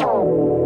Thank you.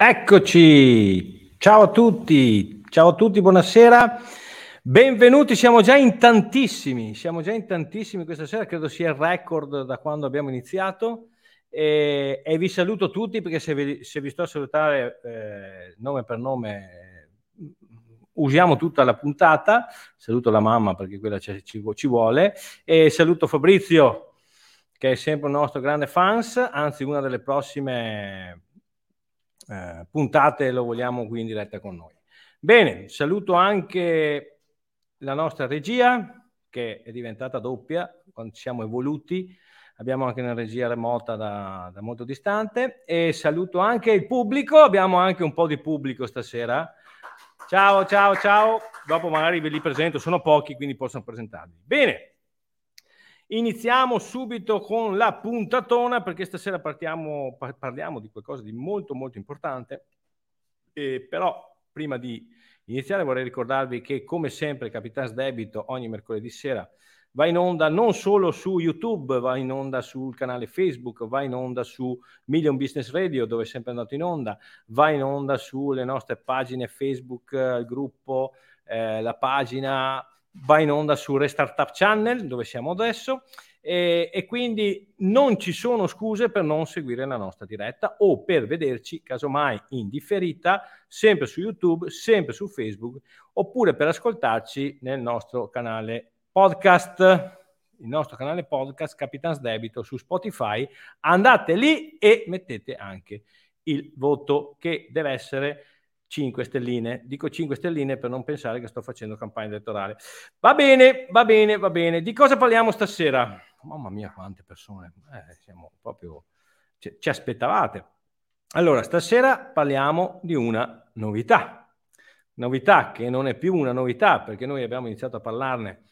Eccoci, ciao a tutti, ciao a tutti, buonasera, benvenuti, siamo già in tantissimi, siamo già in tantissimi questa sera, credo sia il record da quando abbiamo iniziato. E, e vi saluto tutti perché se vi, se vi sto a salutare eh, nome per nome usiamo tutta la puntata, saluto la mamma perché quella ci, ci vuole. E saluto Fabrizio che è sempre un nostro grande fans, anzi una delle prossime eh, puntate lo vogliamo qui in diretta con noi. Bene, saluto anche la nostra regia che è diventata doppia quando ci siamo evoluti. Abbiamo anche una regia remota da, da molto distante e saluto anche il pubblico. Abbiamo anche un po' di pubblico stasera. Ciao, ciao, ciao. Dopo magari ve li presento, sono pochi, quindi possono presentarvi. Bene, Iniziamo subito con la puntatona perché stasera partiamo, parliamo di qualcosa di molto molto importante. Eh, però prima di iniziare vorrei ricordarvi che come sempre Capitans Debito ogni mercoledì sera va in onda non solo su YouTube, va in onda sul canale Facebook, va in onda su Million Business Radio dove è sempre andato in onda, va in onda sulle nostre pagine Facebook, il gruppo, eh, la pagina va in onda su Restartup Channel, dove siamo adesso, e, e, quindi non ci sono scuse per non seguire la nostra diretta o per vederci, casomai in differita, sempre su YouTube, sempre su Facebook, oppure per ascoltarci nel nostro canale podcast il nostro canale podcast Capitans Debito su Spotify. Andate lì e mettete anche il voto che deve essere 5 stelline. Dico 5 stelline per non pensare che sto facendo campagna elettorale. Va bene, va bene, va bene. Di cosa parliamo stasera? Mamma mia, quante persone. Eh, siamo proprio... ci, ci aspettavate. Allora, stasera parliamo di una novità. Novità che non è più una novità perché noi abbiamo iniziato a parlarne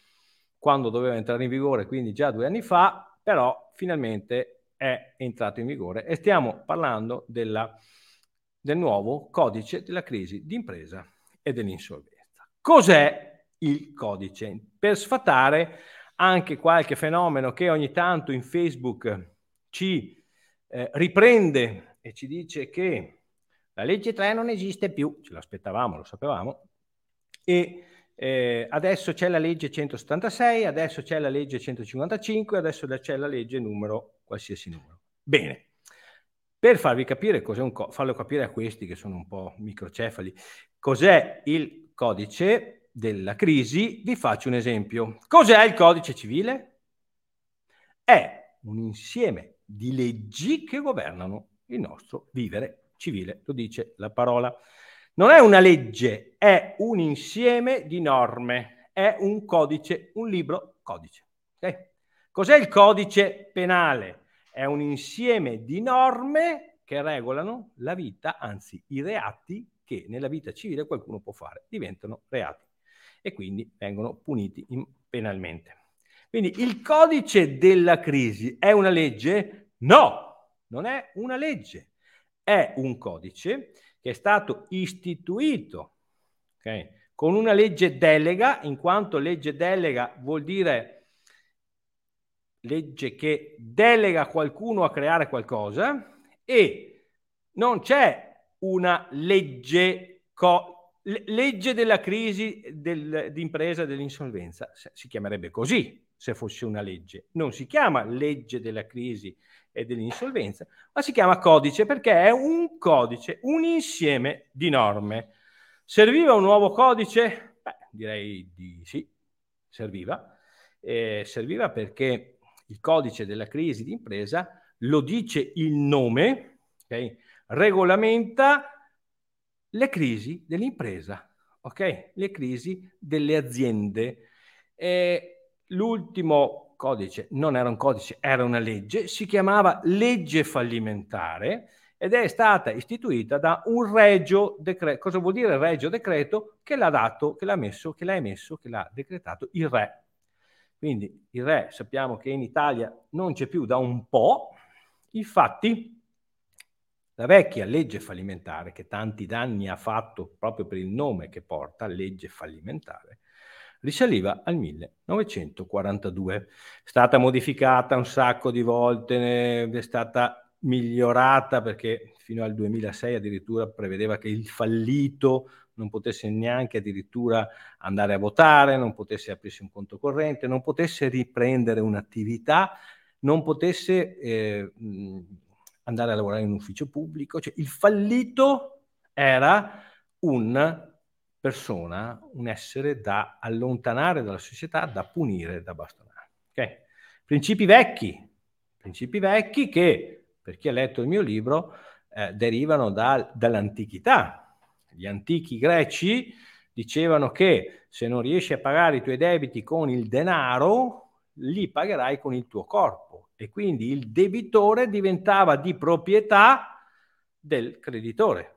quando doveva entrare in vigore, quindi già due anni fa, però finalmente è entrato in vigore e stiamo parlando della del nuovo codice della crisi d'impresa e dell'insolvenza. Cos'è il codice? Per sfatare anche qualche fenomeno che ogni tanto in Facebook ci eh, riprende e ci dice che la legge 3 non esiste più, ce l'aspettavamo, lo sapevamo, e eh, adesso c'è la legge 176, adesso c'è la legge 155, adesso c'è la legge numero qualsiasi numero. Bene, per farvi capire cos'è un co- farlo capire a questi che sono un po' microcefali, cos'è il codice della crisi, vi faccio un esempio. Cos'è il codice civile? È un insieme di leggi che governano il nostro vivere civile, lo dice la parola. Non è una legge, è un insieme di norme, è un codice, un libro codice. Okay? Cos'è il codice penale? È un insieme di norme che regolano la vita, anzi i reati che nella vita civile qualcuno può fare, diventano reati e quindi vengono puniti in, penalmente. Quindi il codice della crisi è una legge? No, non è una legge, è un codice che è stato istituito okay, con una legge delega, in quanto legge delega vuol dire legge che delega qualcuno a creare qualcosa e non c'è una legge co- legge della crisi del, d'impresa dell'insolvenza. Si chiamerebbe così se fosse una legge. Non si chiama legge della crisi e dell'insolvenza, ma si chiama codice perché è un codice, un insieme di norme. Serviva un nuovo codice? Beh, direi di sì, serviva. Eh, serviva perché il codice della crisi d'impresa lo dice il nome, okay? regolamenta le crisi dell'impresa, ok? Le crisi delle aziende. E l'ultimo codice non era un codice, era una legge, si chiamava legge fallimentare ed è stata istituita da un regio decreto. Cosa vuol dire regio decreto? Che l'ha dato, che l'ha messo, che l'ha emesso, che l'ha decretato il re. Quindi il re sappiamo che in Italia non c'è più da un po', infatti la vecchia legge fallimentare, che tanti danni ha fatto proprio per il nome che porta, legge fallimentare, risaliva al 1942. È stata modificata un sacco di volte, è stata migliorata perché fino al 2006 addirittura prevedeva che il fallito non potesse neanche addirittura andare a votare, non potesse aprirsi un conto corrente, non potesse riprendere un'attività, non potesse eh, andare a lavorare in un ufficio pubblico. Cioè, il fallito era un persona, un essere da allontanare dalla società, da punire, da bastonare. Okay? Principi vecchi, principi vecchi che, per chi ha letto il mio libro, eh, derivano da, dall'antichità. Gli antichi greci dicevano che se non riesci a pagare i tuoi debiti con il denaro, li pagherai con il tuo corpo. E quindi il debitore diventava di proprietà del creditore.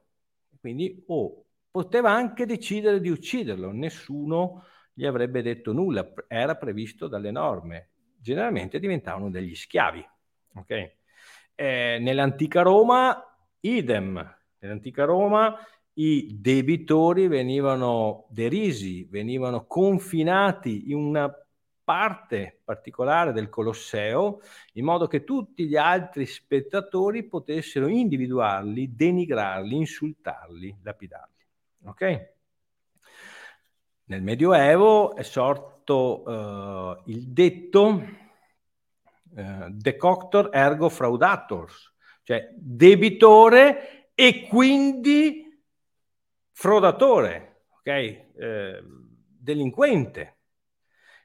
Quindi o poteva anche decidere di ucciderlo, nessuno gli avrebbe detto nulla, era previsto dalle norme, generalmente diventavano degli schiavi. Okay? Eh, nell'antica Roma, idem, nell'antica Roma i debitori venivano derisi, venivano confinati in una parte particolare del Colosseo, in modo che tutti gli altri spettatori potessero individuarli, denigrarli, insultarli, lapidarli. Ok? Nel Medioevo è sorto uh, il detto uh, decoctor ergo fraudators, cioè debitore e quindi frodatore, ok? Eh, delinquente.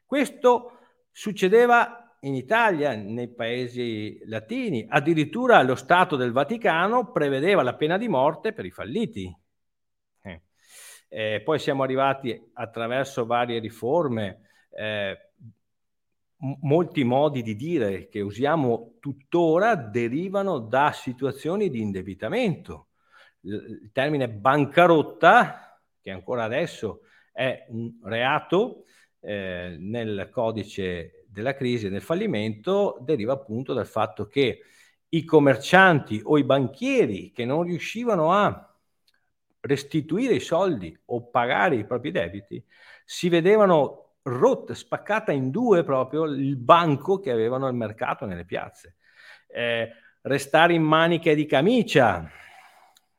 Questo succedeva in Italia, nei paesi latini, addirittura lo Stato del Vaticano prevedeva la pena di morte per i falliti. Eh, poi siamo arrivati attraverso varie riforme, eh, m- molti modi di dire che usiamo tuttora derivano da situazioni di indebitamento. Il, termine bancarotta, che ancora adesso è un reato eh, nel codice della crisi e del fallimento, deriva appunto dal fatto che i commercianti o i banchieri che non riuscivano a restituire i soldi o pagare i propri debiti, si vedevano rotte, spaccata in due proprio il banco che avevano al mercato nelle piazze. Eh, restare in maniche di camicia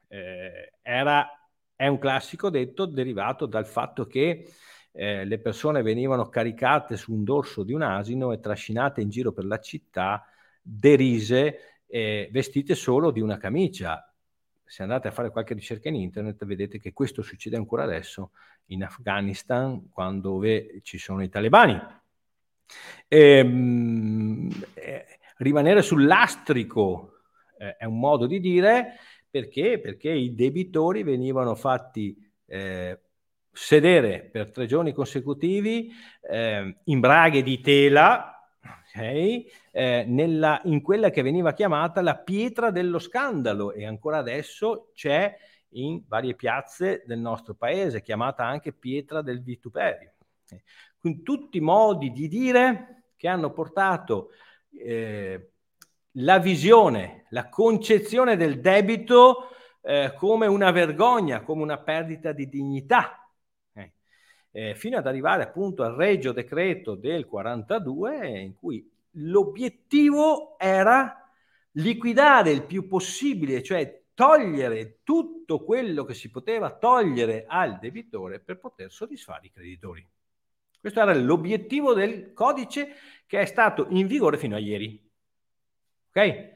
eh, era, è un classico detto derivato dal fatto che eh, le persone venivano caricate su un dorso di un asino e trascinate in giro per la città, derise, eh, vestite solo di una camicia se andate a fare qualche ricerca in internet vedete che questo succede ancora adesso in Afghanistan quando ci sono i talebani. E, ehm, eh, rimanere sul lastrico eh, è un modo di dire perché? Perché i debitori venivano fatti eh, sedere per tre giorni consecutivi eh, in braghe di tela okay? eh, nella, in quella che veniva chiamata la pietra dello scandalo e ancora adesso c'è in varie piazze del nostro paese, chiamata anche pietra del vituperio. Quindi tutti i modi di dire che hanno portato eh, la visione, la concezione del debito eh, come una vergogna, come una perdita di dignità, eh, eh fino ad arrivare appunto al regio decreto del 42 in cui l'obiettivo era liquidare il più possibile, cioè togliere tutto quello che si poteva togliere al debitore per poter soddisfare i creditori. Questo era l'obiettivo del codice che è stato in vigore fino a ieri. Ok?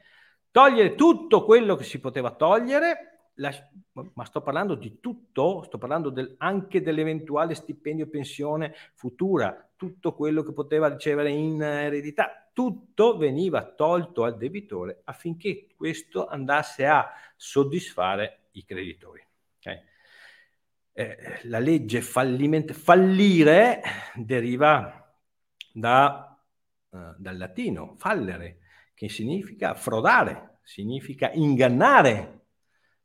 Togliere tutto quello che si poteva togliere la, ma sto parlando di tutto, sto parlando del, anche dell'eventuale stipendio pensione futura, tutto quello che poteva ricevere in eredità, tutto veniva tolto al debitore affinché questo andasse a soddisfare i creditori. Okay? Eh, la legge fallimento, fallire deriva da, uh, dal latino fallere, che significa frodare, significa ingannare,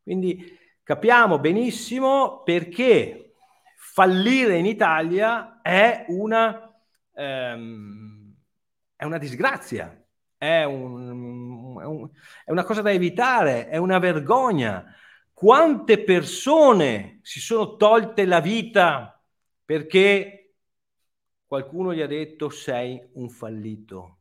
quindi capiamo benissimo perché fallire in Italia è una, ehm, è una disgrazia, è, un, è, un, è una cosa da evitare, è una vergogna. Quante persone si sono tolte la vita perché qualcuno gli ha detto sei un fallito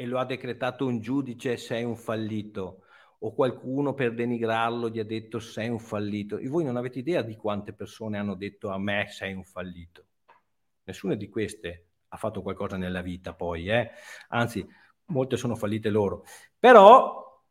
e lo ha decretato un giudice sei un fallito o qualcuno per denigrarlo gli ha detto sei un fallito. E voi non avete idea di quante persone hanno detto a me sei un fallito. Nessuna di queste ha fatto qualcosa nella vita poi, eh? anzi molte sono fallite loro. Però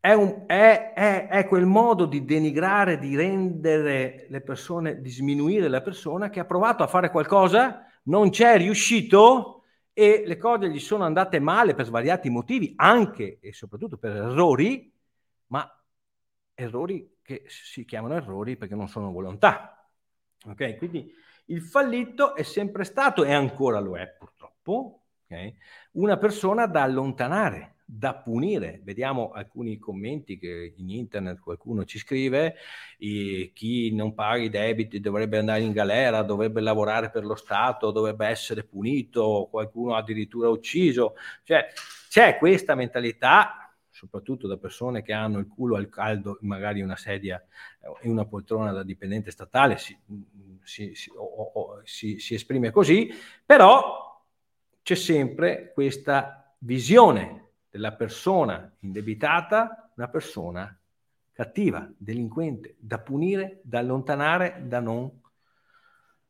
è, un, è, è, è, quel modo di denigrare, di rendere le persone, di sminuire la persona che ha provato a fare qualcosa, non c'è riuscito e le cose gli sono andate male per svariati motivi, anche e soprattutto per errori, ma errori che si chiamano errori perché non sono volontà. Ok? Quindi il fallito è sempre stato e ancora lo è purtroppo, okay? una persona da allontanare, da punire. Vediamo alcuni commenti che in internet qualcuno ci scrive, chi non paga i debiti dovrebbe andare in galera, dovrebbe lavorare per lo Stato, dovrebbe essere punito, qualcuno addirittura ucciso. Cioè c'è questa mentalità, soprattutto da persone che hanno il culo al caldo, magari una sedia e una poltrona da dipendente statale, si, si, si, o, o, si esprime così, però c'è sempre questa visione della persona indebitata una persona cattiva, delinquente, da punire, da allontanare, da non,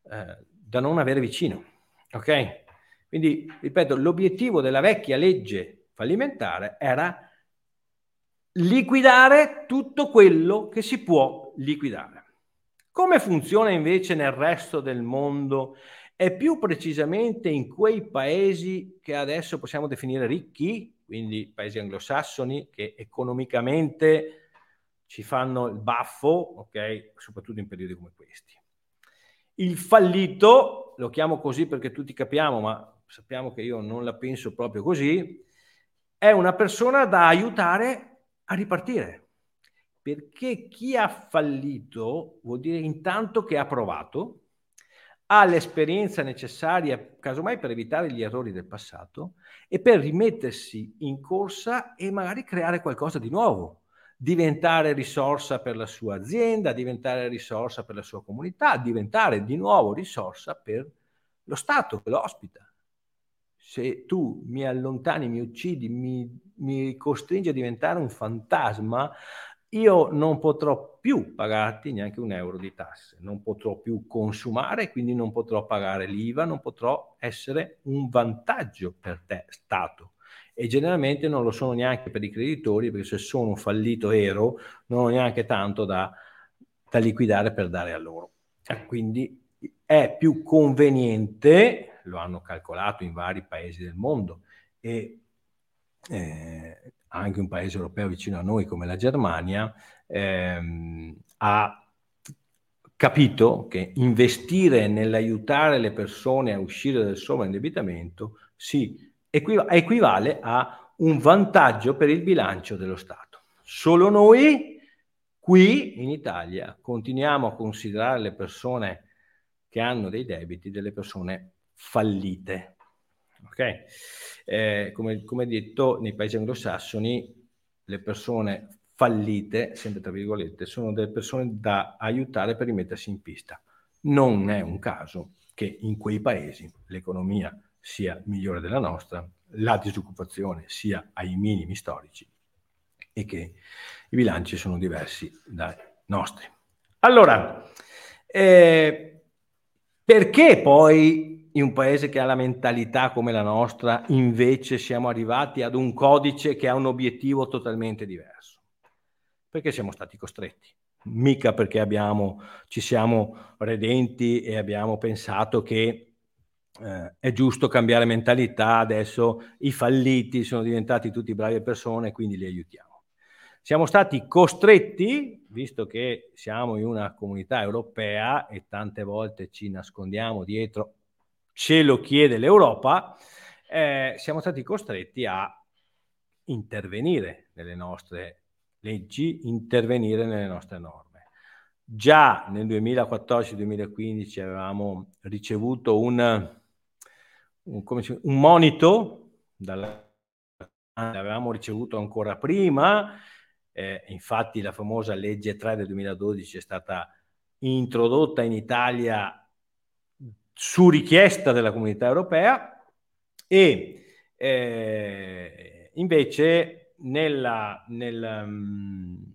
eh, da non avere vicino. Ok? Quindi, ripeto, l'obiettivo della vecchia legge fallimentare era liquidare tutto quello che si può liquidare. Come funziona invece nel resto del mondo e più precisamente in quei paesi che adesso possiamo definire ricchi, quindi paesi anglosassoni che economicamente ci fanno il baffo, ok? Soprattutto in periodi come questi. Il fallito, lo chiamo così perché tutti capiamo, ma sappiamo che io non la penso proprio così, è una persona da aiutare a ripartire. Perché chi ha fallito vuol dire intanto che ha provato, ha l'esperienza necessaria, casomai per evitare gli errori del passato e per rimettersi in corsa e magari creare qualcosa di nuovo, diventare risorsa per la sua azienda, diventare risorsa per la sua comunità, diventare di nuovo risorsa per lo Stato che lo ospita. Se tu mi allontani, mi uccidi, mi, mi costringi a diventare un fantasma, io non potrò più pagarti neanche un euro di tasse, non potrò più consumare, quindi non potrò pagare l'IVA, non potrò essere un vantaggio per te, Stato. E generalmente non lo sono neanche per i creditori, perché se sono fallito vero, non ho neanche tanto da, da liquidare per dare a loro. E quindi è più conveniente, lo hanno calcolato in vari paesi del mondo, e eh, anche un paese europeo vicino a noi come la Germania, ehm, ha capito che investire nell'aiutare le persone a uscire dal sovraindebitamento si equiv- equivale a un vantaggio per il bilancio dello Stato. Solo noi qui in Italia continuiamo a considerare le persone che hanno dei debiti delle persone fallite. Okay? Eh, come, come detto, nei paesi anglosassoni le persone fallite, sempre tra virgolette, sono delle persone da aiutare per rimettersi in pista. Non è un caso che in quei paesi l'economia sia migliore della nostra, la disoccupazione sia ai minimi storici e che i bilanci sono diversi dai nostri. Allora, eh, perché poi in un paese che ha la mentalità come la nostra invece siamo arrivati ad un codice che ha un obiettivo totalmente diverso? Perché siamo stati costretti mica perché abbiamo, ci siamo redenti e abbiamo pensato che eh, è giusto cambiare mentalità, adesso i falliti sono diventati tutti brave persone, quindi li aiutiamo. Siamo stati costretti, visto che siamo in una comunità europea e tante volte ci nascondiamo dietro, ce lo chiede l'Europa, eh, siamo stati costretti a intervenire nelle nostre leggi, intervenire nelle nostre norme. Già nel 2014-2015 avevamo ricevuto un, un, un monito, dalla, l'avevamo ricevuto ancora prima, eh, infatti la famosa legge 3 del 2012 è stata introdotta in Italia su richiesta della comunità europea e eh, invece nella, nel, um,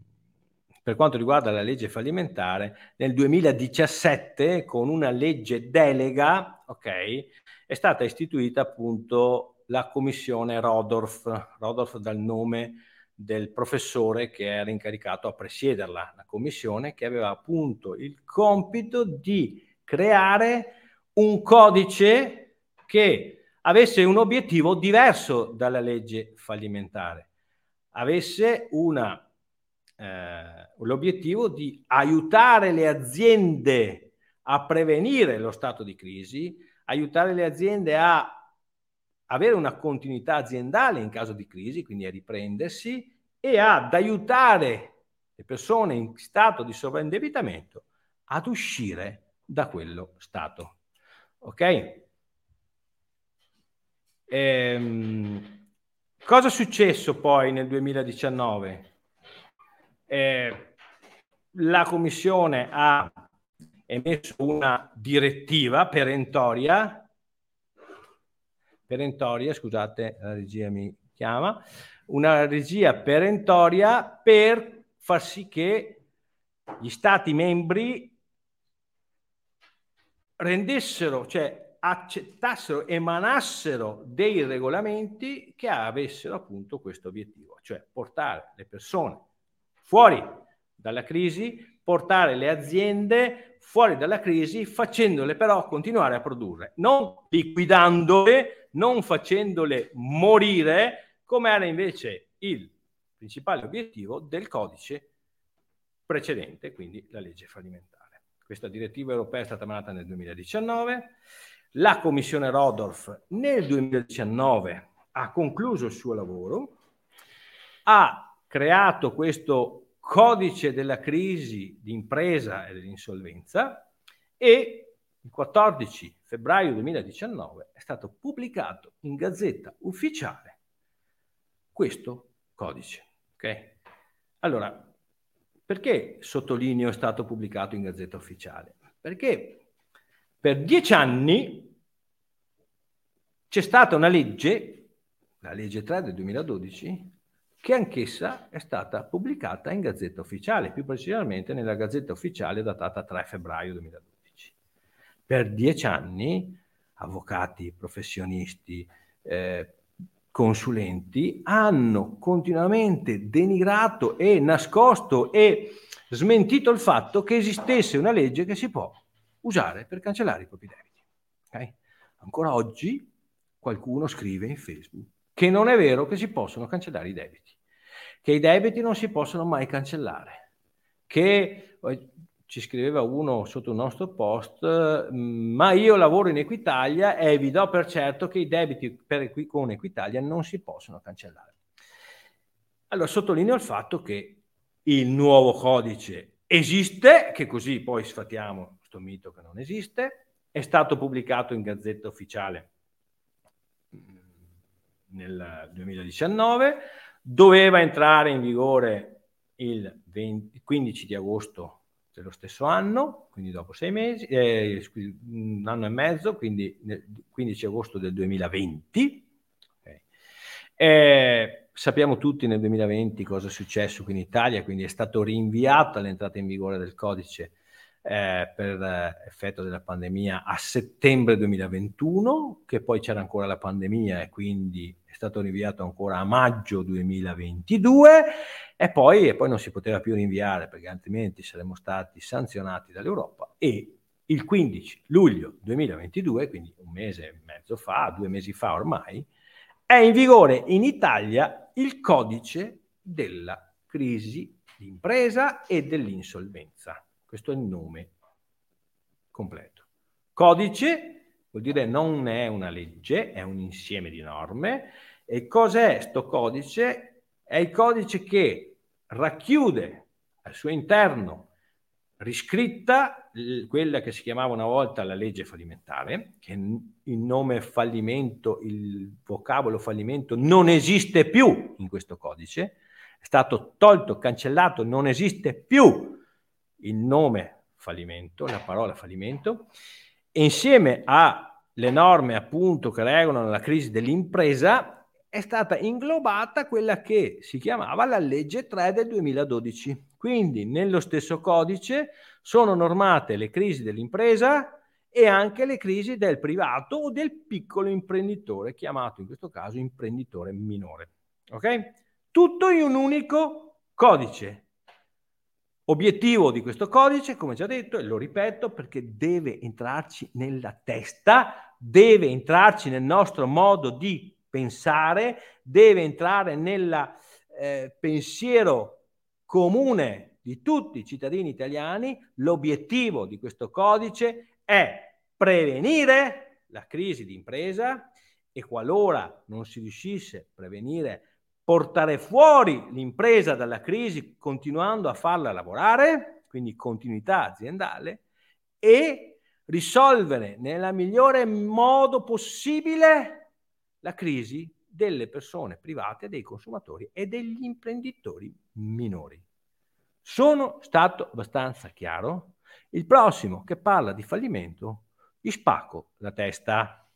per quanto riguarda la legge fallimentare, nel 2017 con una legge delega, ok, è stata istituita appunto la commissione Rodorf, Rodorf dal nome del professore che era incaricato a presiederla, la commissione che aveva appunto il compito di creare un codice che avesse un obiettivo diverso dalla legge fallimentare, avesse una eh, l'obiettivo di aiutare le aziende a prevenire lo stato di crisi, aiutare le aziende a avere una continuità aziendale in caso di crisi, quindi a riprendersi e ad aiutare le persone in stato di sovraindebitamento ad uscire da quello stato. Ok? Ehm, cosa è successo poi nel 2019? eh, la Commissione ha emesso una direttiva perentoria, perentoria, scusate, la regia mi chiama, una regia perentoria per far sì che gli Stati membri rendessero, cioè accettassero, emanassero dei regolamenti che avessero appunto questo obiettivo, cioè portare le persone fuori dalla crisi, portare le aziende fuori dalla crisi, facendole però continuare a produrre, non liquidandole, non facendole morire, come era invece il principale obiettivo del codice precedente, quindi la legge fallimentare. Questa direttiva europea è stata emanata nel 2019, la Commissione Rodolf nel 2019 ha concluso il suo lavoro, ha creato questo codice della crisi d'impresa e dell'insolvenza e il 14 febbraio 2019 è stato pubblicato in gazzetta ufficiale questo codice. Okay? Allora, perché sottolineo è stato pubblicato in gazzetta ufficiale? Perché per dieci anni c'è stata una legge, la legge 3 del 2012, che anch'essa è stata pubblicata in Gazzetta Ufficiale, più precisamente nella Gazzetta Ufficiale datata 3 febbraio 2012. Per dieci anni avvocati, professionisti, eh, consulenti hanno continuamente denigrato e nascosto e smentito il fatto che esistesse una legge che si può usare per cancellare i propri debiti. Okay? Ancora oggi qualcuno scrive in Facebook che non è vero che si possono cancellare i debiti che i debiti non si possono mai cancellare, che ci scriveva uno sotto il nostro post, mm, ma io lavoro in Equitalia e vi do per certo che i debiti per, con Equitalia non si possono cancellare. Allora sottolineo il fatto che il nuovo codice esiste, che così poi sfatiamo questo mito che non esiste, è stato pubblicato in Gazzetta Ufficiale mm, nel 2019, doveva entrare in vigore il 20, 15 di agosto dello stesso anno, quindi dopo sei mesi, eh, un anno e mezzo, quindi 15 agosto del 2020. Okay. Eh, sappiamo tutti nel 2020 cosa è successo qui in Italia, quindi è stato rinviata l'entrata in vigore del codice eh, per effetto della pandemia a settembre 2021, che poi c'era ancora la pandemia e quindi stato rinviato ancora a maggio 2022 e poi, e poi non si poteva più rinviare perché altrimenti saremmo stati sanzionati dall'Europa e il 15 luglio 2022, quindi un mese e mezzo fa, due mesi fa ormai, è in vigore in Italia il codice della crisi d'impresa e dell'insolvenza. Questo è il nome completo. Codice vuol dire non è una legge, è un insieme di norme. E cos'è questo codice? È il codice che racchiude al suo interno riscritta quella che si chiamava una volta la legge fallimentare, che il nome fallimento, il vocabolo fallimento non esiste più in questo codice, è stato tolto, cancellato, non esiste più il nome fallimento, la parola fallimento, insieme alle norme appunto che regolano la crisi dell'impresa è stata inglobata quella che si chiamava la legge 3 del 2012. Quindi nello stesso codice sono normate le crisi dell'impresa e anche le crisi del privato o del piccolo imprenditore, chiamato in questo caso imprenditore minore. Ok? Tutto in un unico codice Obiettivo di questo codice, come già detto, e lo ripeto perché deve entrarci nella testa, deve entrarci nel nostro modo di pensare, deve entrare nel eh, pensiero comune di tutti i cittadini italiani. L'obiettivo di questo codice è prevenire la crisi di impresa e qualora non si riuscisse a prevenire portare fuori l'impresa dalla crisi continuando a farla lavorare, quindi continuità aziendale, e risolvere nel migliore modo possibile la crisi delle persone private, dei consumatori e degli imprenditori minori. Sono stato abbastanza chiaro? Il prossimo che parla di fallimento, gli spacco la testa.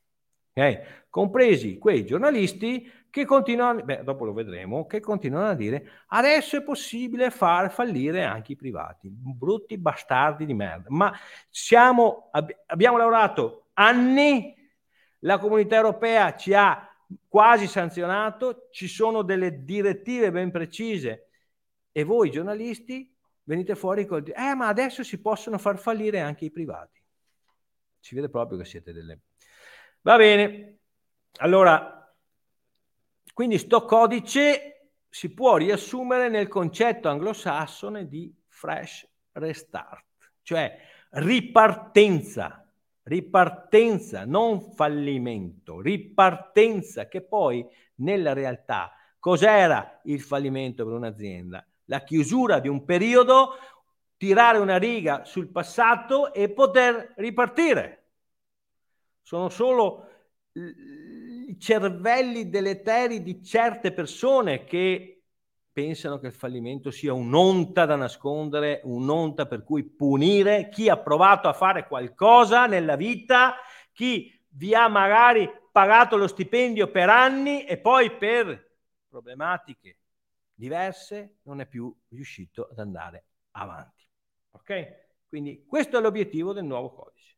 Okay? Compresi quei giornalisti che continuano, beh, dopo lo vedremo, che continuano a dire adesso è possibile far fallire anche i privati, brutti bastardi di merda. Ma siamo, ab- abbiamo lavorato anni, la comunità europea ci ha quasi sanzionato, ci sono delle direttive ben precise e voi giornalisti venite fuori col dire, eh ma adesso si possono far fallire anche i privati. Si vede proprio che siete delle... Va bene, allora quindi sto codice si può riassumere nel concetto anglosassone di fresh restart, cioè ripartenza, ripartenza, non fallimento, ripartenza che poi nella realtà cos'era il fallimento per un'azienda? La chiusura di un periodo, tirare una riga sul passato e poter ripartire. Sono solo i cervelli deleteri di certe persone che pensano che il fallimento sia un'onta da nascondere, un'onta per cui punire chi ha provato a fare qualcosa nella vita, chi vi ha magari pagato lo stipendio per anni e poi per problematiche diverse non è più riuscito ad andare avanti. Ok? Quindi questo è l'obiettivo del nuovo codice.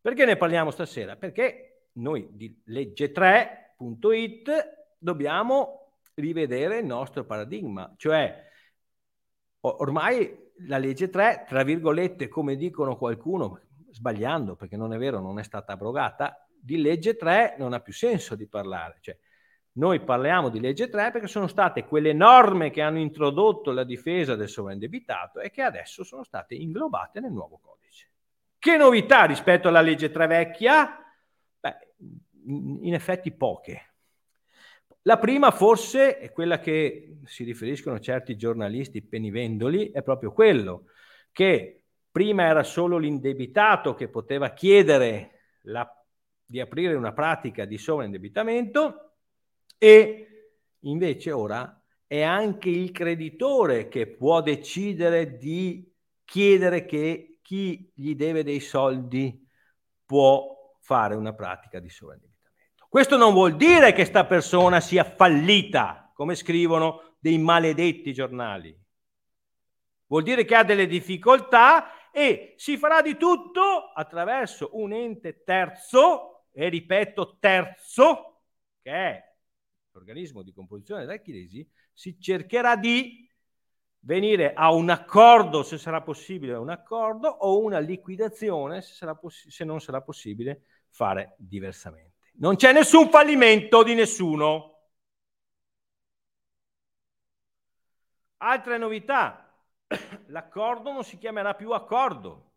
Perché ne parliamo stasera? Perché noi di legge3.it dobbiamo rivedere il nostro paradigma, cioè ormai la legge 3, tra virgolette, come dicono qualcuno, sbagliando perché non è vero, non è stata abrogata, di legge 3 non ha più senso di parlare. Cioè, noi parliamo di legge 3 perché sono state quelle norme che hanno introdotto la difesa del sovraindebitato e che adesso sono state inglobate nel nuovo codice. Che novità rispetto alla legge 3 vecchia? In effetti poche. La prima forse è quella che si riferiscono certi giornalisti penivendoli, è proprio quello che prima era solo l'indebitato che poteva chiedere la, di aprire una pratica di sovraindebitamento e invece ora è anche il creditore che può decidere di chiedere che chi gli deve dei soldi può fare una pratica di sovraindebitamento. Questo non vuol dire che sta persona sia fallita come scrivono dei maledetti giornali. Vuol dire che ha delle difficoltà e si farà di tutto attraverso un ente terzo, e ripeto terzo, che è l'organismo di composizione della Chiesi, si cercherà di venire a un accordo, se sarà possibile un accordo, o una liquidazione, se, poss- se non sarà possibile fare diversamente. Non c'è nessun fallimento di nessuno. Altre novità. L'accordo non si chiamerà più accordo,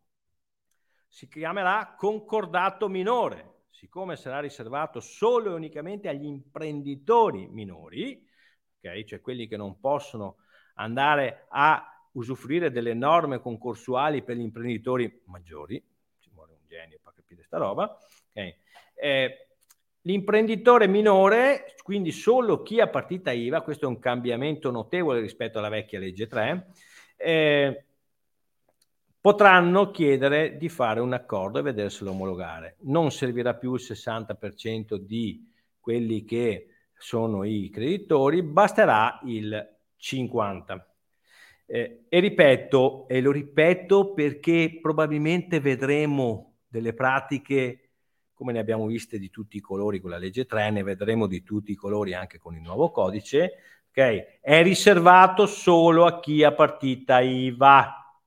si chiamerà concordato minore, siccome sarà riservato solo e unicamente agli imprenditori minori, okay? cioè quelli che non possono andare a usufruire delle norme concorsuali per gli imprenditori maggiori, ci vuole un genio per capire sta roba, okay? eh, l'imprenditore minore, quindi solo chi ha partita IVA, questo è un cambiamento notevole rispetto alla vecchia legge 3, eh, potranno chiedere di fare un accordo e vederselo omologare. Non servirà più il 60% di quelli che sono i creditori, basterà il 50. Eh, e ripeto, e lo ripeto perché probabilmente vedremo delle pratiche come ne abbiamo viste di tutti i colori con la legge 3, ne vedremo di tutti i colori anche con il nuovo codice, ok? È riservato solo a chi ha partita IVA.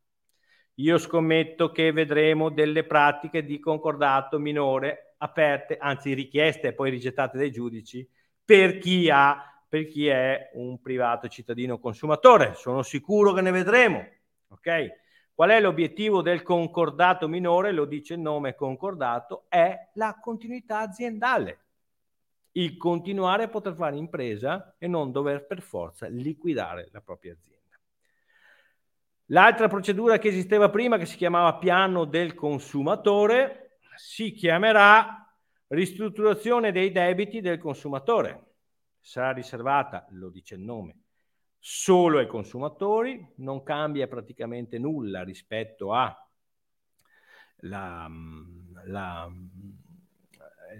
Io scommetto che vedremo delle pratiche di concordato minore aperte, anzi richieste e poi rigettate dai giudici per chi ha per chi è un privato cittadino consumatore. Sono sicuro che ne vedremo. Ok? Qual è l'obiettivo del concordato minore? Lo dice il nome concordato, è la continuità aziendale. Il continuare a poter fare impresa e non dover per forza liquidare la propria azienda. L'altra procedura che esisteva prima, che si chiamava piano del consumatore, si chiamerà ristrutturazione dei debiti del consumatore sarà riservata, lo dice il nome, solo ai consumatori, non cambia praticamente nulla rispetto a la, la,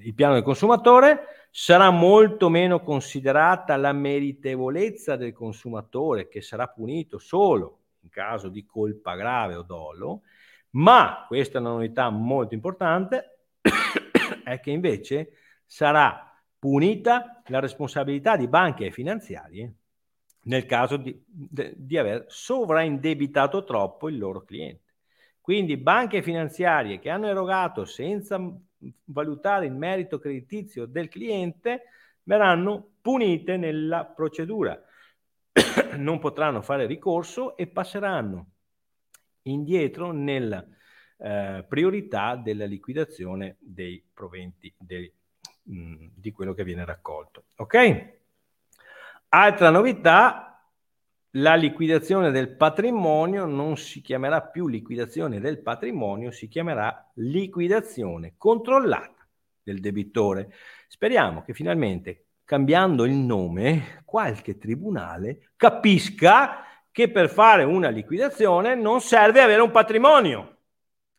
il piano del consumatore, sarà molto meno considerata la meritevolezza del consumatore che sarà punito solo in caso di colpa grave o dolo, ma questa è una novità molto importante, è che invece sarà punita la responsabilità di banche e finanziarie nel caso di, di aver sovraindebitato troppo il loro cliente. Quindi banche finanziarie che hanno erogato senza valutare il merito creditizio del cliente verranno punite nella procedura. non potranno fare ricorso e passeranno indietro nella eh, priorità della liquidazione dei proventi dei mh, di quello che viene raccolto. Ok? Altra novità, la liquidazione del patrimonio non si chiamerà più liquidazione del patrimonio, si chiamerà liquidazione controllata del debitore. Speriamo che finalmente, cambiando il nome, qualche tribunale capisca che per fare una liquidazione non serve avere un patrimonio.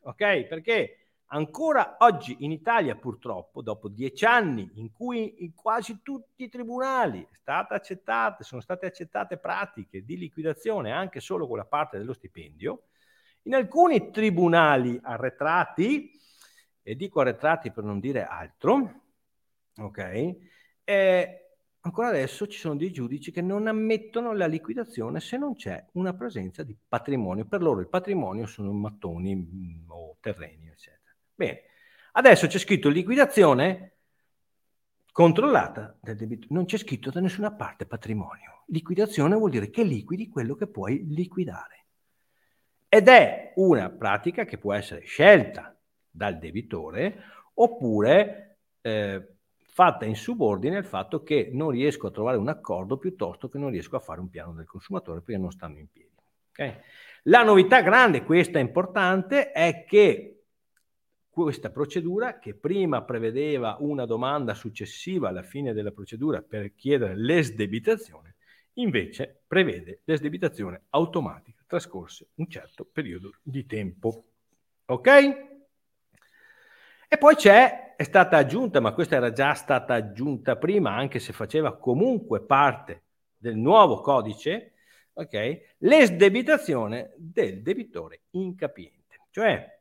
Ok? Perché Ancora oggi in Italia, purtroppo, dopo dieci anni in cui in quasi tutti i tribunali accettate, sono state accettate pratiche di liquidazione anche solo con la parte dello stipendio, in alcuni tribunali arretrati, e dico arretrati per non dire altro, ok, eh, ancora adesso ci sono dei giudici che non ammettono la liquidazione se non c'è una presenza di patrimonio. Per loro il patrimonio sono mattoni mm, o terreni, eccetera. Bene, adesso c'è scritto liquidazione controllata del debito. Non c'è scritto da nessuna parte patrimonio. Liquidazione vuol dire che liquidi quello che puoi liquidare. Ed è una pratica che può essere scelta dal debitore oppure eh, fatta in subordine al fatto che non riesco a trovare un accordo piuttosto che non riesco a fare un piano del consumatore perché non stanno in piedi. Okay? La novità grande, questa importante, è che questa procedura che prima prevedeva una domanda successiva alla fine della procedura per chiedere l'esdebitazione, invece prevede l'esdebitazione automatica trascorse un certo periodo di tempo. Ok? E poi c'è, è stata aggiunta, ma questa era già stata aggiunta prima, anche se faceva comunque parte del nuovo codice, ok, l'esdebitazione del debitore incapiente. Cioè,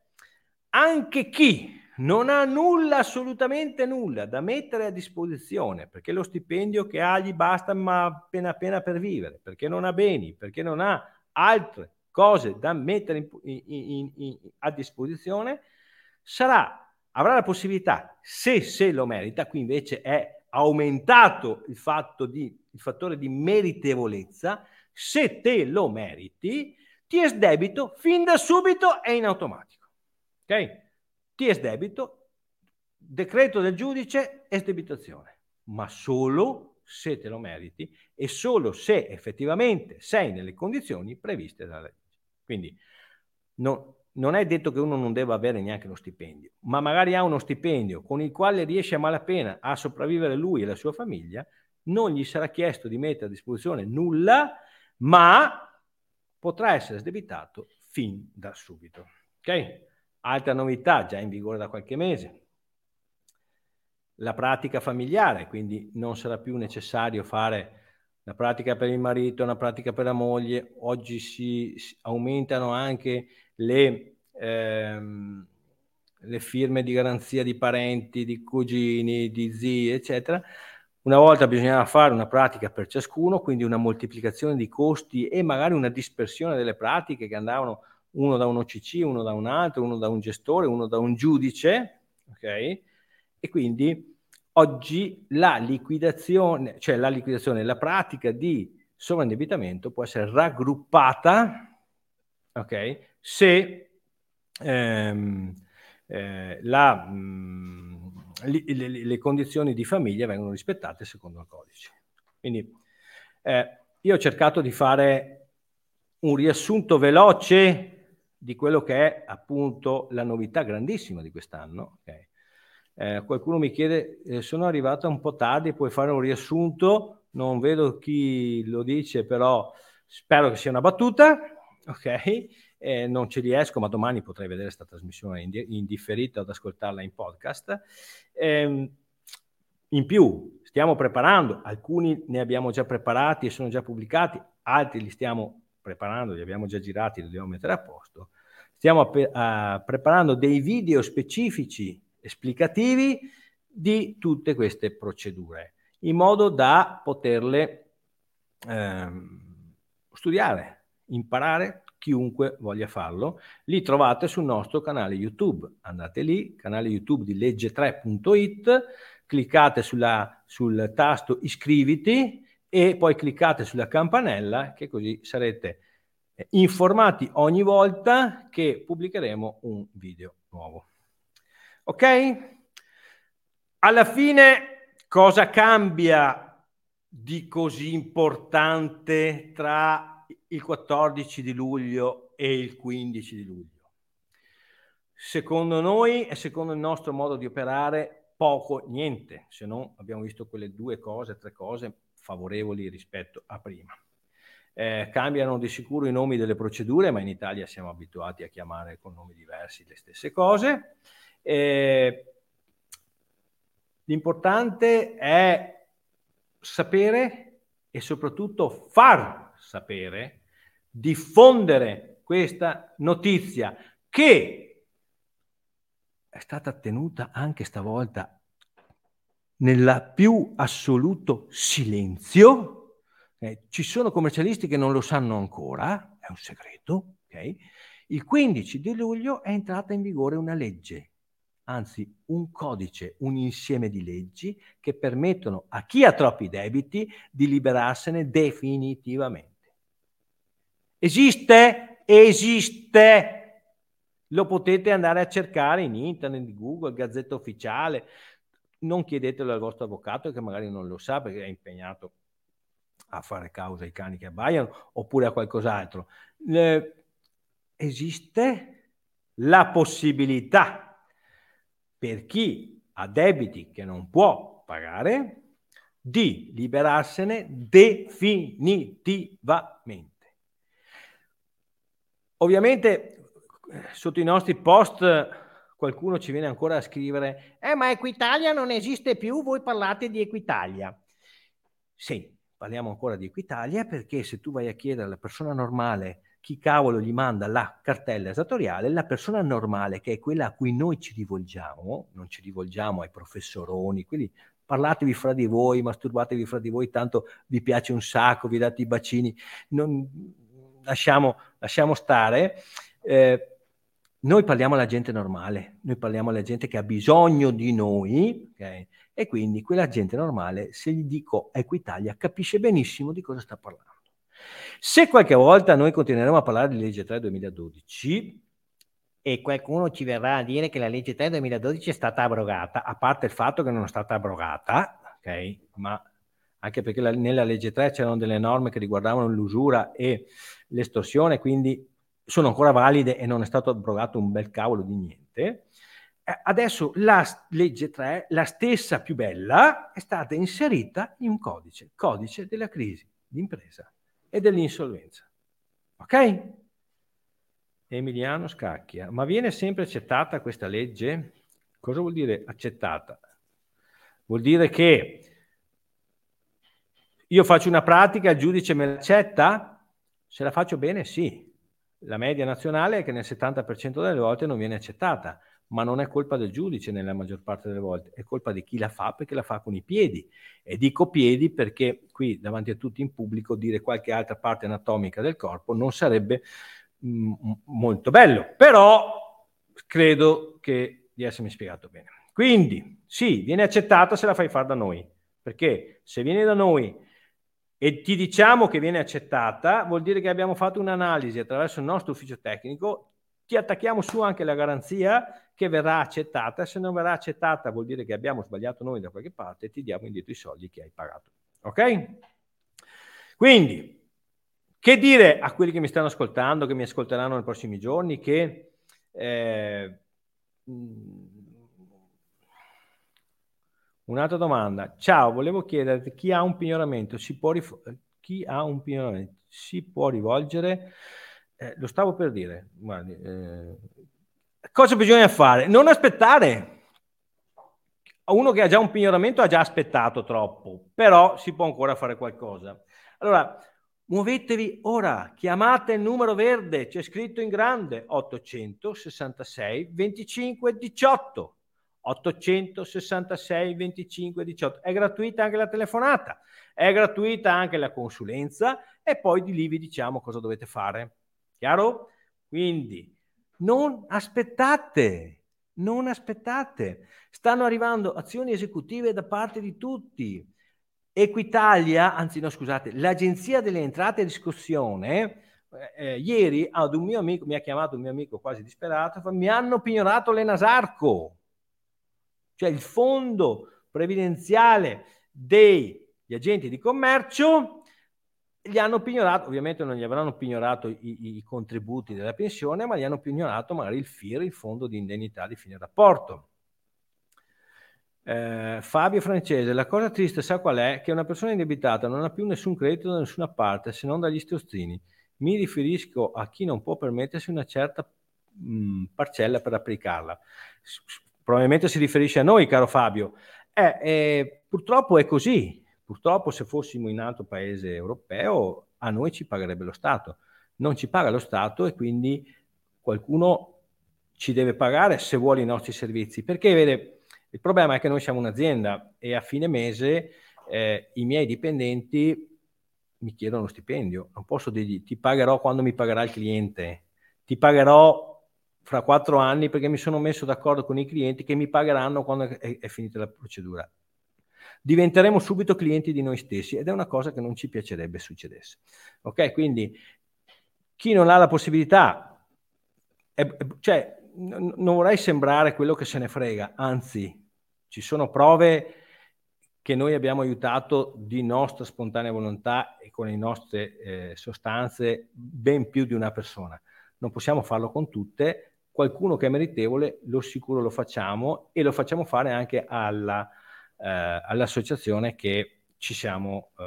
anche chi non ha nulla, assolutamente nulla da mettere a disposizione, perché lo stipendio che ha gli basta ma appena appena per vivere, perché non ha beni, perché non ha altre cose da mettere in, in, in, a disposizione, sarà, avrà la possibilità, se se lo merita, qui invece è aumentato il, fatto di, il fattore di meritevolezza, se te lo meriti, ti è debito fin da subito e in automatico. Ok? Ti è debito, decreto del giudice, esdebitazione, ma solo se te lo meriti e solo se effettivamente sei nelle condizioni previste dalla legge. Quindi no, non è detto che uno non debba avere neanche lo stipendio, ma magari ha uno stipendio con il quale riesce a malapena a sopravvivere lui e la sua famiglia, non gli sarà chiesto di mettere a disposizione nulla, ma potrà essere sdebitato fin da subito. Ok? Altra novità già in vigore da qualche mese, la pratica familiare, quindi non sarà più necessario fare la pratica per il marito, una pratica per la moglie, oggi si, aumentano anche le, ehm, le, firme di garanzia di parenti, di cugini, di zii, eccetera. Una volta bisognava fare una pratica per ciascuno, quindi una moltiplicazione di costi e magari una dispersione delle pratiche che andavano uno da un OCC, uno da un altro, uno da un gestore, uno da un giudice, ok? E quindi oggi la liquidazione, cioè la liquidazione, la pratica di sovraindebitamento può essere raggruppata, ok? Se ehm, eh, la, mh, mm, li, le, le, condizioni di famiglia vengono rispettate secondo il codice. Quindi eh, io ho cercato di fare un riassunto veloce di quello che è appunto la novità grandissima di quest'anno. Okay? Eh, qualcuno mi chiede, eh, sono arrivato un po' tardi, puoi fare un riassunto? Non vedo chi lo dice, però spero che sia una battuta, ok? Eh, non ci riesco, ma domani potrei vedere questa trasmissione in, in differita ad ascoltarla in podcast. Eh, in più, stiamo preparando, alcuni ne abbiamo già preparati e sono già pubblicati, altri li stiamo preparando, li abbiamo già girati, li dobbiamo mettere a posto. Stiamo pe- uh, preparando dei video specifici esplicativi di tutte queste procedure, in modo da poterle ehm, studiare, imparare chiunque voglia farlo. Li trovate sul nostro canale YouTube. Andate lì, canale YouTube di legge3.it, cliccate sulla, sul tasto iscriviti e poi cliccate sulla campanella che così sarete eh, informati ogni volta che pubblicheremo un video nuovo. Ok? Alla fine cosa cambia di così importante tra il 14 di luglio e il 15 di luglio? Secondo noi e secondo il nostro modo di operare, poco, niente, se non abbiamo visto quelle due cose, tre cose favorevoli rispetto a prima. Eh, cambiano di sicuro i nomi delle procedure, ma in Italia siamo abituati a chiamare con nomi diversi le stesse cose. Eh, l'importante è sapere e soprattutto far sapere, diffondere questa notizia che è stata tenuta anche stavolta nel più assoluto silenzio. Eh, ci sono commercialisti che non lo sanno ancora, è un segreto. Okay? Il 15 di luglio è entrata in vigore una legge anzi un codice, un insieme di leggi che permettono a chi ha troppi debiti di liberarsene definitivamente. Esiste? Esiste! Lo potete andare a cercare in internet, Google, Gazzetta Ufficiale. Non chiedetelo al vostro avvocato che magari non lo sa perché è impegnato a fare causa ai cani che abbaiano oppure a qualcos'altro. Eh, esiste la possibilità per chi ha debiti che non può pagare di liberarsene definitivamente. Ovviamente sotto i nostri post qualcuno ci viene ancora a scrivere eh ma Equitalia non esiste più, voi parlate di Equitalia. Sì, parliamo ancora di Equitalia, perché se tu vai a chiedere alla persona normale chi cavolo gli manda la cartella esattoriale, la persona normale, che è quella a cui noi ci rivolgiamo, non ci rivolgiamo ai professoroni, quelli parlatevi fra di voi, masturbatevi fra di voi, tanto vi piace un sacco, vi date i bacini, non, lasciamo, lasciamo stare. Eh, noi parliamo alla gente normale, noi parliamo alla gente che ha bisogno di noi, okay? e quindi quella gente normale, se gli dico Equitalia, capisce benissimo di cosa sta parlando. Se qualche volta noi continueremo a parlare di legge 3 2012 e qualcuno ci verrà a dire che la legge 3 2012 è stata abrogata, a parte il fatto che non è stata abrogata, ok? Ma anche perché la, nella legge 3 c'erano delle norme che riguardavano l'usura e l'estorsione, quindi sono ancora valide e non è stato abrogato un bel cavolo di niente. Eh, adesso la legge 3, la stessa più bella, è stata inserita in un codice, codice della crisi d'impresa e dell'insolvenza. Ok? Emiliano Scacchia, ma viene sempre accettata questa legge? Cosa vuol dire accettata? Vuol dire che io faccio una pratica, il giudice me l'accetta? Se la faccio bene, sì. La media nazionale è che nel 70% delle volte non viene accettata ma non è colpa del giudice nella maggior parte delle volte, è colpa di chi la fa perché la fa con i piedi. E dico piedi perché qui davanti a tutti in pubblico dire qualche altra parte anatomica del corpo non sarebbe mh, mm, molto bello, però credo che di essermi spiegato bene. Quindi sì, viene accettata se la fai fare da noi, perché se viene da noi e ti diciamo che viene accettata, vuol dire che abbiamo fatto un'analisi attraverso il nostro ufficio tecnico, ti attacchiamo su anche la garanzia che verrà accettata. Se non verrà accettata vuol dire che abbiamo sbagliato noi da qualche parte e ti diamo indietro i soldi che hai pagato. Ok? Quindi, che dire a quelli che mi stanno ascoltando, che mi ascolteranno nei prossimi giorni, che eh, un'altra domanda. Ciao, volevo chiederti chi ha un pignoramento si può, rif- chi ha un pignoramento si può rivolgere? Eh, lo stavo per dire, guardi, eh, Cosa bisogna fare? Non aspettare. Uno che ha già un pignoramento ha già aspettato troppo, però si può ancora fare qualcosa. Allora, muovetevi ora, chiamate il numero verde, c'è scritto in grande 866 25 18. 866 25 18. È gratuita anche la telefonata, è gratuita anche la consulenza e poi di lì vi diciamo cosa dovete fare. Chiaro? Quindi non aspettate, non aspettate. Stanno arrivando azioni esecutive da parte di tutti. Equitalia, anzi no scusate, l'Agenzia delle Entrate e Discussione, eh, eh, ieri ad un mio amico, mi ha chiamato un mio amico quasi disperato, mi hanno pignorato l'Enasarco, cioè il fondo previdenziale degli agenti di commercio gli hanno pignorato, ovviamente non gli avranno pignorato i, i, contributi della pensione, ma gli hanno pignorato magari il FIR, il fondo di indennità di fine rapporto. Eh, Fabio Francese, la cosa triste sa qual è? Che una persona indebitata non ha più nessun credito da nessuna parte se non dagli strozzini. Mi riferisco a chi non può permettersi una certa mh, parcella per applicarla. Probabilmente si riferisce a noi, caro Fabio. Eh, eh, purtroppo è così, Purtroppo se fossimo in altro paese europeo a noi ci pagherebbe lo Stato. Non ci paga lo Stato e quindi qualcuno ci deve pagare se vuole i nostri servizi. Perché vede, il problema è che noi siamo un'azienda e a fine mese eh, i miei dipendenti mi chiedono lo stipendio. Non posso dirgli ti pagherò quando mi pagherà il cliente, ti pagherò fra quattro anni perché mi sono messo d'accordo con i clienti che mi pagheranno quando è, è finita la procedura diventeremo subito clienti di noi stessi ed è una cosa che non ci piacerebbe succedesse. Ok, quindi chi non ha la possibilità, è, cioè n- non vorrei sembrare quello che se ne frega, anzi ci sono prove che noi abbiamo aiutato di nostra spontanea volontà e con le nostre eh, sostanze ben più di una persona. Non possiamo farlo con tutte, qualcuno che è meritevole lo sicuro lo facciamo e lo facciamo fare anche alla eh, all'associazione che ci siamo, eh,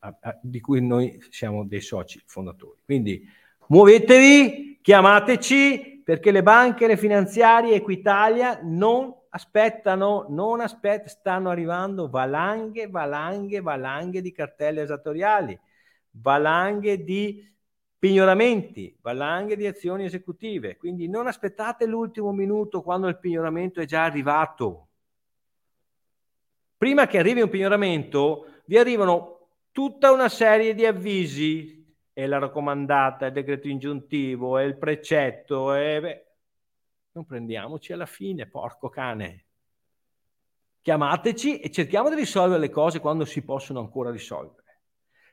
a, a, di cui noi siamo dei soci fondatori. Quindi muovetevi, chiamateci perché le banche, le finanziarie, Equitalia non aspettano, non aspettano, stanno arrivando valanghe, valanghe, valanghe di cartelle esattoriali, valanghe di pignoramenti, valanghe di azioni esecutive. Quindi non aspettate l'ultimo minuto quando il pignoramento è già arrivato. Prima che arrivi un pignoramento, vi arrivano tutta una serie di avvisi, è la raccomandata, il decreto ingiuntivo, è il precetto, è... Beh, non prendiamoci alla fine, porco cane. Chiamateci e cerchiamo di risolvere le cose quando si possono ancora risolvere.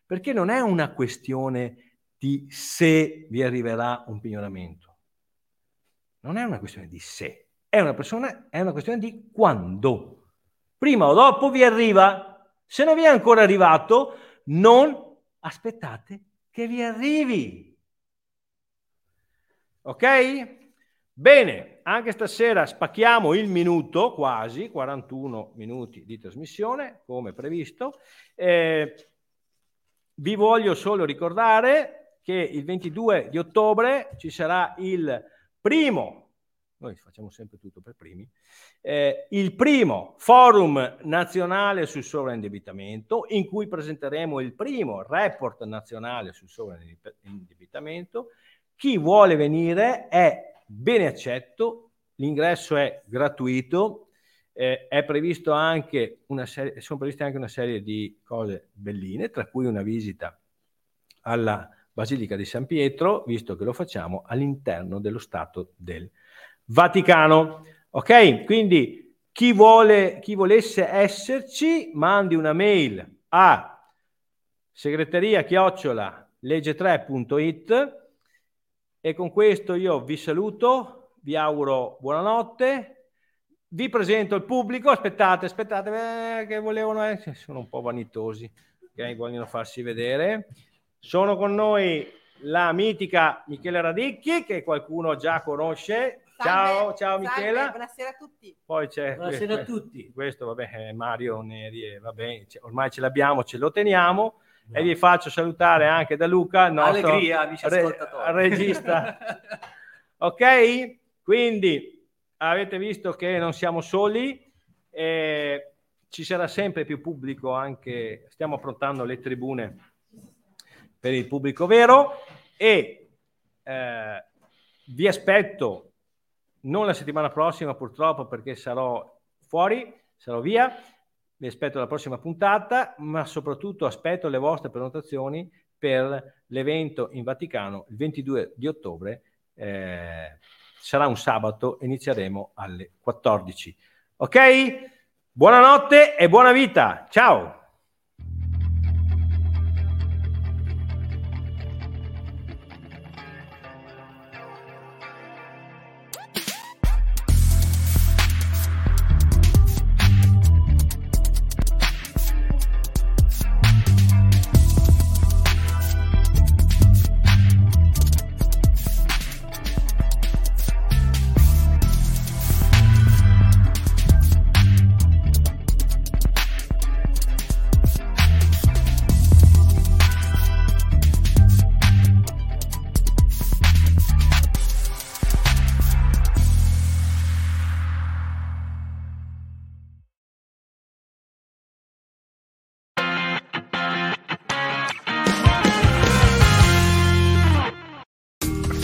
Perché non è una questione di se vi arriverà un pignoramento. Non è una questione di se, è una, persona, è una questione di quando. Prima o dopo vi arriva. Se non vi è ancora arrivato, non aspettate che vi arrivi. Ok? Bene, anche stasera spacchiamo il minuto, quasi 41 minuti di trasmissione, come previsto. Eh, vi voglio solo ricordare che il 22 di ottobre ci sarà il primo, noi facciamo sempre tutto per primi, eh, il primo forum nazionale sul sovraindebitamento, in cui presenteremo il primo report nazionale sul sovraindebitamento. Chi vuole venire è bene accetto, l'ingresso è gratuito, eh, è previsto anche una serie, sono previste anche una serie di cose belline, tra cui una visita alla Basilica di San Pietro, visto che lo facciamo all'interno dello Stato del Vaticano. Ok? Quindi chi, vuole, chi volesse esserci, mandi una mail a segreteria chiocciola legge3.it e con questo io vi saluto, vi auguro buonanotte, vi presento il pubblico, aspettate, aspettate, eh, che volevano, eh, sono un po' vanitosi, okay? vogliono farsi vedere. Sono con noi la mitica Michela Radicchi, che qualcuno già conosce. Ciao, ciao Michela. Salve, buonasera a tutti. Poi c'è buonasera a tutti. Questo, vabbè, è Mario Neri, vabbè, ormai ce l'abbiamo, ce lo teniamo e vi faccio salutare anche da Luca, il nostro Allegria, amici re- regista. ok? Quindi avete visto che non siamo soli, eh, ci sarà sempre più pubblico anche, stiamo approntando le tribune per il pubblico vero e eh, vi aspetto non la settimana prossima purtroppo perché sarò fuori, sarò via, vi aspetto alla prossima puntata, ma soprattutto aspetto le vostre prenotazioni per l'evento in Vaticano il 22 di ottobre. Eh, sarà un sabato, inizieremo alle 14. Ok? Buonanotte e buona vita. Ciao!